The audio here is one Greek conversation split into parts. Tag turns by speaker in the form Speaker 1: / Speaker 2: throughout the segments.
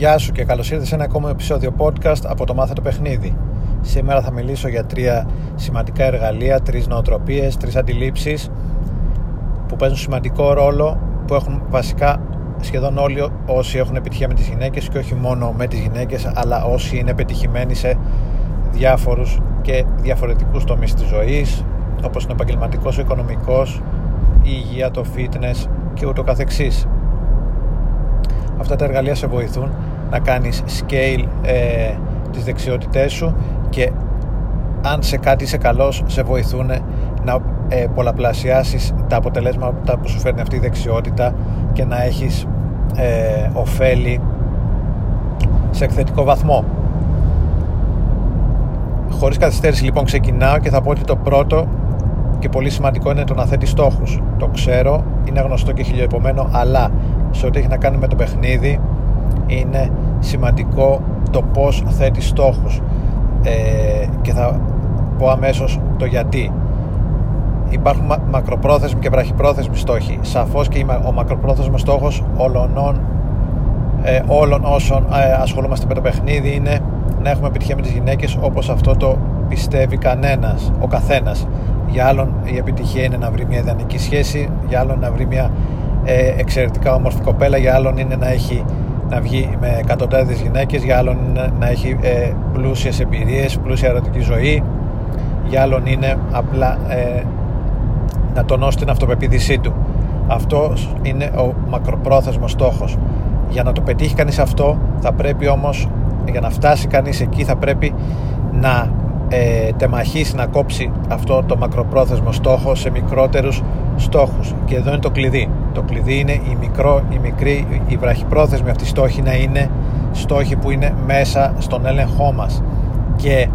Speaker 1: Γεια σου και καλώς ήρθες σε ένα ακόμα επεισόδιο podcast από το Μάθε το Παιχνίδι. Σήμερα θα μιλήσω για τρία σημαντικά εργαλεία, τρεις νοοτροπίες, τρεις αντιλήψεις που παίζουν σημαντικό ρόλο, που έχουν βασικά σχεδόν όλοι όσοι έχουν επιτυχία με τις γυναίκες και όχι μόνο με τις γυναίκες, αλλά όσοι είναι πετυχημένοι σε διάφορους και διαφορετικούς τομείς της ζωής, όπως είναι ο επαγγελματικός, ο οικονομικός, η υγεία, το fitness και ούτω καθεξής. Αυτά τα εργαλεία σε βοηθούν να κάνεις scale ε, τις δεξιότητές σου και αν σε κάτι είσαι καλός σε βοηθούν να ε, πολλαπλασιάσεις τα αποτελέσματα που σου φέρνει αυτή η δεξιότητα και να έχεις ε, ωφέλη σε εκθετικό βαθμό. Χωρίς καθυστέρηση λοιπόν ξεκινάω και θα πω ότι το πρώτο και πολύ σημαντικό είναι το να θέτεις στόχους. Το ξέρω, είναι γνωστό και χιλιοεπομένο, αλλά σε ό,τι έχει να κάνει με το παιχνίδι είναι σημαντικό το πώς θέτει στόχους. Ε, και θα πω αμέσως το γιατί. Υπάρχουν μακροπρόθεσμοι και βραχυπρόθεσμοι στόχοι. Σαφώς και ο μακροπρόθεσμος στόχος όλων, ε, όλων όσων ε, ασχολούμαστε με το παιχνίδι είναι να έχουμε επιτυχία με τις γυναίκες όπως αυτό το πιστεύει κανένας, ο καθένας. Για άλλον η επιτυχία είναι να βρει μια ιδανική σχέση για άλλον να βρει μια ε, εξαιρετικά όμορφη κοπέλα για άλλον είναι να έχει να βγει με εκατοντάδες γυναίκες για άλλον είναι να έχει ε, πλούσιες εμπειρίες πλούσια ερωτική ζωή για άλλον είναι απλά ε, να τονώσει την αυτοπεποίθησή του. Αυτό είναι ο μακροπρόθεσμος στόχος. Για να το πετύχει κανείς αυτό θα πρέπει όμως για να φτάσει κανείς εκεί θα πρέπει να ε, τεμαχίσει να κόψει αυτό το μακροπρόθεσμο στόχο σε μικρότερους στόχους. Και εδώ είναι το κλειδί. Το κλειδί είναι η, μικρό, η μικρή η βραχυπρόθεσμη αυτή στόχη να είναι στόχοι που είναι μέσα στον έλεγχό μας. Και,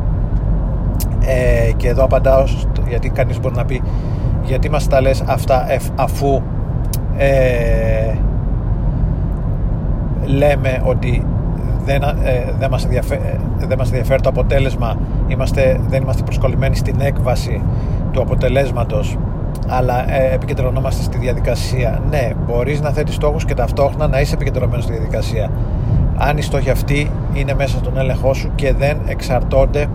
Speaker 1: ε, και εδώ απαντάω γιατί κανείς μπορεί να πει γιατί μας τα λες αυτά αφού ε, λέμε ότι δεν, ε, δεν, μας ενδιαφέρει, ε, δεν μας ενδιαφέρει το αποτέλεσμα είμαστε, δεν είμαστε προσκολλημένοι στην έκβαση του αποτελέσματος αλλά ε, επικεντρωνόμαστε στη διαδικασία ναι, μπορείς να θέτεις στόχους και ταυτόχρονα να είσαι επικεντρωμένος στη διαδικασία αν οι στόχοι αυτοί είναι μέσα στον έλεγχό σου και δεν εξαρτώνται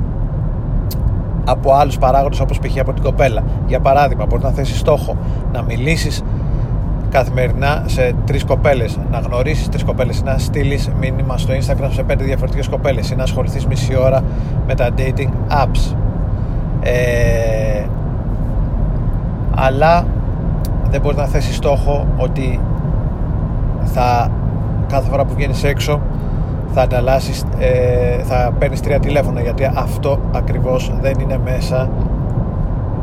Speaker 1: από άλλους παράγοντες όπως π.χ. από την κοπέλα για παράδειγμα μπορείς να θέσεις στόχο να μιλήσεις καθημερινά σε τρεις κοπέλες. Να γνωρίσεις τρεις κοπέλες, να στείλεις μήνυμα στο Instagram σε πέντε διαφορετικές κοπέλες ή να ασχοληθείς μισή ώρα με τα dating apps. Ε, αλλά δεν μπορείς να θέσει στόχο ότι θα κάθε φορά που βγαίνεις έξω θα ανταλλάσσεις ε, θα παίρνεις τρία τηλέφωνα γιατί αυτό ακριβώς δεν είναι μέσα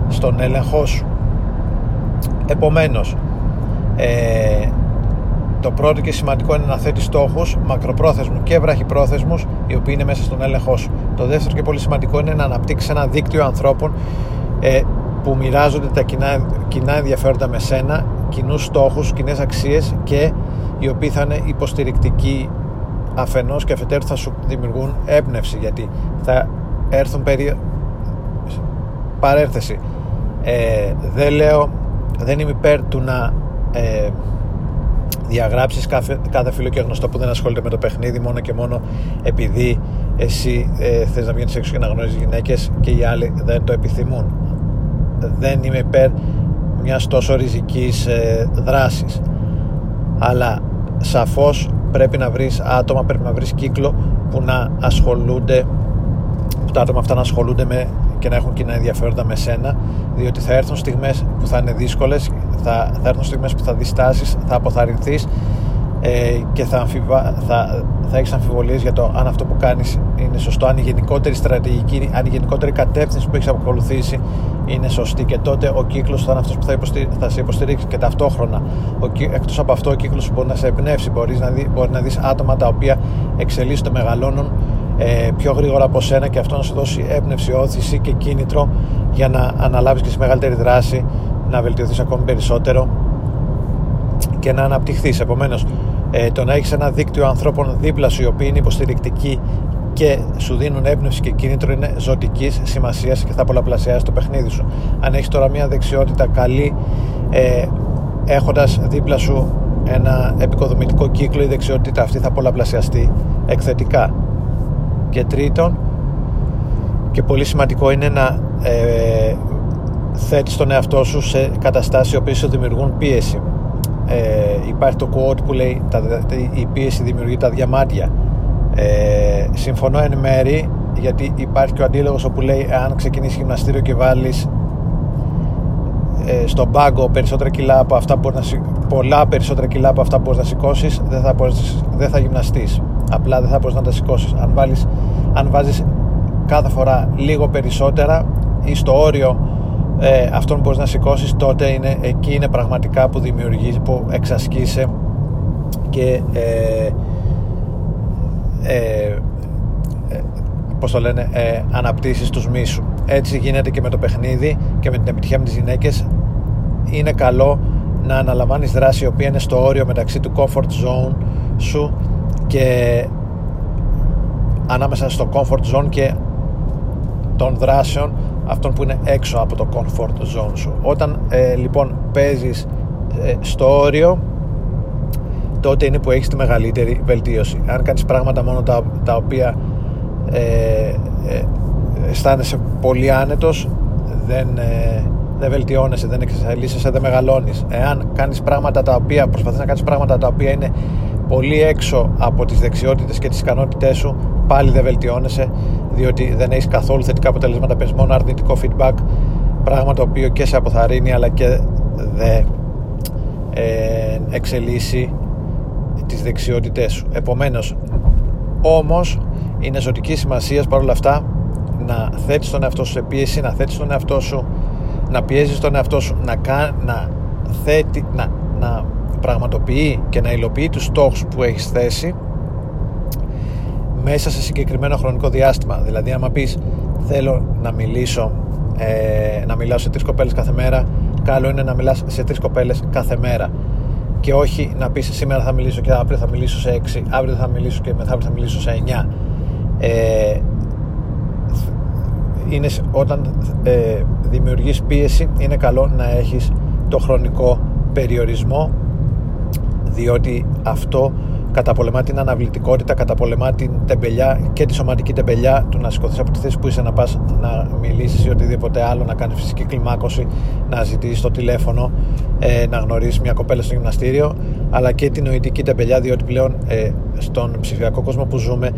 Speaker 1: στον έλεγχό σου επομένως ε, το πρώτο και σημαντικό είναι να θέτεις στόχους μακροπρόθεσμους και βραχυπρόθεσμους, οι οποίοι είναι μέσα στον έλεγχό σου. Το δεύτερο και πολύ σημαντικό είναι να αναπτύξεις ένα δίκτυο ανθρώπων ε, που μοιράζονται τα κοινά, κοινά ενδιαφέροντα με σένα, κοινούς στόχους, κοινές αξίες και οι οποίοι θα είναι υποστηρικτικοί αφενός και αφετέρου θα σου δημιουργούν έμπνευση γιατί θα έρθουν περί παρέρθεση. Ε, δεν λέω δεν είμαι υπέρ του να ε, διαγράψεις κάθε, κάθε φίλο και γνωστό που δεν ασχολείται με το παιχνίδι μόνο και μόνο επειδή εσύ ε, θες να βγαίνεις έξω και να γνωρίζεις γυναίκες και οι άλλοι δεν το επιθυμούν δεν είμαι υπέρ μιας τόσο ριζικής ε, δράσης. Αλλά σαφώς πρέπει να βρεις άτομα πρέπει να βρεις κύκλο που να ασχολούνται που τα άτομα αυτά να ασχολούνται με και να έχουν κοινά ενδιαφέροντα με σένα διότι θα έρθουν στιγμές που θα είναι δύσκολες θα, θα έρθουν στιγμές που θα διστάσεις θα αποθαρρυνθείς ε, και θα, αμφιβα... θα, θα έχεις αμφιβολίες για το αν αυτό που κάνεις είναι σωστό αν η γενικότερη στρατηγική αν η γενικότερη κατεύθυνση που έχεις ακολουθήσει είναι σωστή. Και τότε ο κύκλος θα είναι αυτός που θα, υποστηρί... θα σε υποστηρίξει. Και ταυτόχρονα ο... εκτός από αυτό ο κύκλος μπορεί να σε εμπνεύσει. Μπορείς να, δει... μπορεί να δεις άτομα τα οποία εξελίσσονται μεγαλώνουν ε, πιο γρήγορα από σένα και αυτό να σου δώσει έμπνευση, όθηση και κίνητρο για να αναλάβεις και σε μεγαλύτερη δράση να βελτιωθείς ακόμη περισσότερο και να αναπτυχθείς. Επομένως ε, το να έχεις ένα δίκτυο ανθρώπων δίπλα σου οι οποίοι είναι υποστηρικτικοί και σου δίνουν έμπνευση και κίνητρο είναι ζωτικής σημασίας και θα πολλαπλασιάσεις το παιχνίδι σου. Αν έχεις τώρα μια δεξιότητα καλή, ε, έχοντας δίπλα σου ένα επικοδομητικό κύκλο η δεξιότητα αυτή θα πολλαπλασιαστεί εκθετικά. Και τρίτον και πολύ σημαντικό είναι να ε, θέτεις τον εαυτό σου σε καταστάσεις οι οποίες σου δημιουργούν πίεση ε, υπάρχει το quote που λέει τα, η πίεση δημιουργεί τα διαμάντια ε, συμφωνώ εν μέρη γιατί υπάρχει και ο αντίλογος όπου λέει αν ξεκινήσει γυμναστήριο και βάλεις ε, στον πάγκο περισσότερα κιλά από αυτά που να, πολλά περισσότερα κιλά από αυτά που μπορείς να σηκώσεις, δεν θα, δεν θα γυμναστείς απλά δεν θα μπορείς να τα σηκώσεις. αν, βάλεις, αν βάζεις κάθε φορά λίγο περισσότερα ή στο όριο ε, αυτόν που μπορείς να σηκώσεις, τότε είναι, εκεί είναι πραγματικά που δημιουργείς που εξασκείσαι και ε, ε, ε πώς το λένε, ε, αναπτύσσεις τους μίσου. Έτσι γίνεται και με το παιχνίδι και με την επιτυχία με τις γυναίκες. Είναι καλό να αναλαμβάνεις δράση η οποία είναι στο όριο μεταξύ του comfort zone σου και ανάμεσα στο comfort zone και των δράσεων αυτών που είναι έξω από το comfort zone σου. Όταν ε, λοιπόν παίζεις ε, στο όριο τότε είναι που έχεις τη μεγαλύτερη βελτίωση. Αν κάνεις πράγματα μόνο τα, τα οποία ε, ε, αισθάνεσαι πολύ άνετος δεν, ε, δεν βελτιώνεσαι, δεν εξασφαλίσεσαι, δεν μεγαλώνεις. Εάν κάνεις πράγματα τα οποία, προσπαθείς να κάνεις πράγματα τα οποία είναι πολύ έξω από τις δεξιότητες και τις ικανότητές σου πάλι δεν βελτιώνεσαι διότι δεν έχεις καθόλου θετικά αποτελέσματα. Πες μόνο αρνητικό feedback πράγμα το οποίο και σε αποθαρρύνει αλλά και δεν ε, εξελίσσει τις δεξιότητές σου. Επομένως όμως είναι ζωτική σημασίας παρόλα αυτά να θέτεις τον εαυτό σου σε πίεση να θέτεις τον εαυτό σου να πιέζεις τον εαυτό σου να, να, θέτει, να, να πραγματοποιεί και να υλοποιεί τους στόχους που έχεις θέσει μέσα σε συγκεκριμένο χρονικό διάστημα. Δηλαδή, άμα πεις θέλω να μιλήσω, ε, να μιλάω σε τρεις κοπέλες κάθε μέρα, καλό είναι να μιλάς σε τρεις κοπέλες κάθε μέρα. Και όχι να πεις σήμερα θα μιλήσω και αύριο θα μιλήσω σε έξι, αύριο θα μιλήσω και μεθαύριο θα μιλήσω σε εννιά. Ε, είναι, όταν ε, δημιουργείς πίεση είναι καλό να έχεις το χρονικό περιορισμό διότι αυτό καταπολεμά την αναβλητικότητα, καταπολεμά την τεμπελιά και τη σωματική τεμπελιά του να σηκωθείς από τη θέση που είσαι να πας να μιλήσεις ή οτιδήποτε άλλο, να κάνεις φυσική κλιμάκωση, να ζητήσεις το τηλέφωνο, ε, να γνωρίσεις μια κοπέλα στο γυμναστήριο, αλλά και την νοητική τεμπελιά, διότι πλέον ε, στον ψηφιακό κόσμο που ζούμε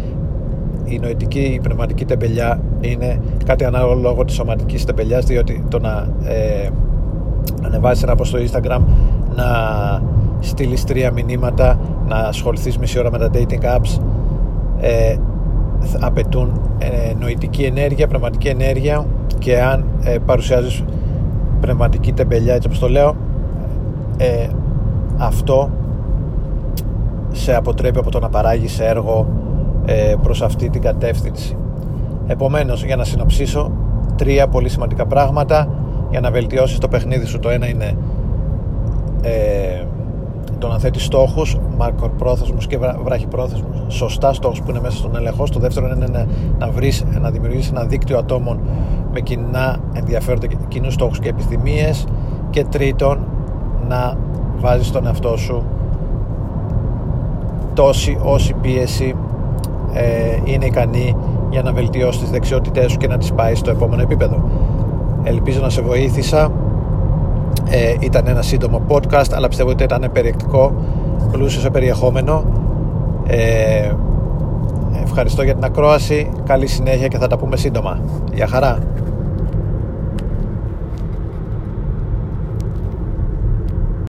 Speaker 1: η νοητική, η πνευματική τεμπελιά είναι κάτι ανάλογο λόγω της σωματικής τεμπελιάς διότι το να ε, ανεβάσεις ένα post στο Instagram να στείλεις τρία μηνύματα, να ασχοληθείς μισή ώρα με τα dating apps ε, απαιτούν ε, νοητική ενέργεια, πνευματική ενέργεια και αν ε, παρουσιάζεις πνευματική τεμπελιά έτσι όπως το λέω ε, αυτό σε αποτρέπει από το να παράγεις έργο ε, προς αυτή την κατεύθυνση. Επομένως για να συνοψίσω τρία πολύ σημαντικά πράγματα για να βελτιώσεις το παιχνίδι σου. Το ένα είναι ε, το να θέτει στόχους, μακροπρόθεσμους και βραχυπρόθεσμους, σωστά στόχους που είναι μέσα στον έλεγχο. Το δεύτερο είναι να, να βρεις, να δημιουργήσεις ένα δίκτυο ατόμων με κοινά ενδιαφέροντα, κοινούς στόχους και επιθυμίε. Και τρίτον, να βάζεις τον εαυτό σου τόση όση πίεση ε, είναι ικανή για να βελτιώσεις τις δεξιότητές σου και να τις πάει στο επόμενο επίπεδο. Ελπίζω να σε βοήθησα ε, ήταν ένα σύντομο podcast αλλά πιστεύω ότι ήταν περιεκτικό πλούσιο σε περιεχόμενο. Ε, ευχαριστώ για την ακρόαση. Καλή συνέχεια και θα τα πούμε σύντομα. Γεια χαρά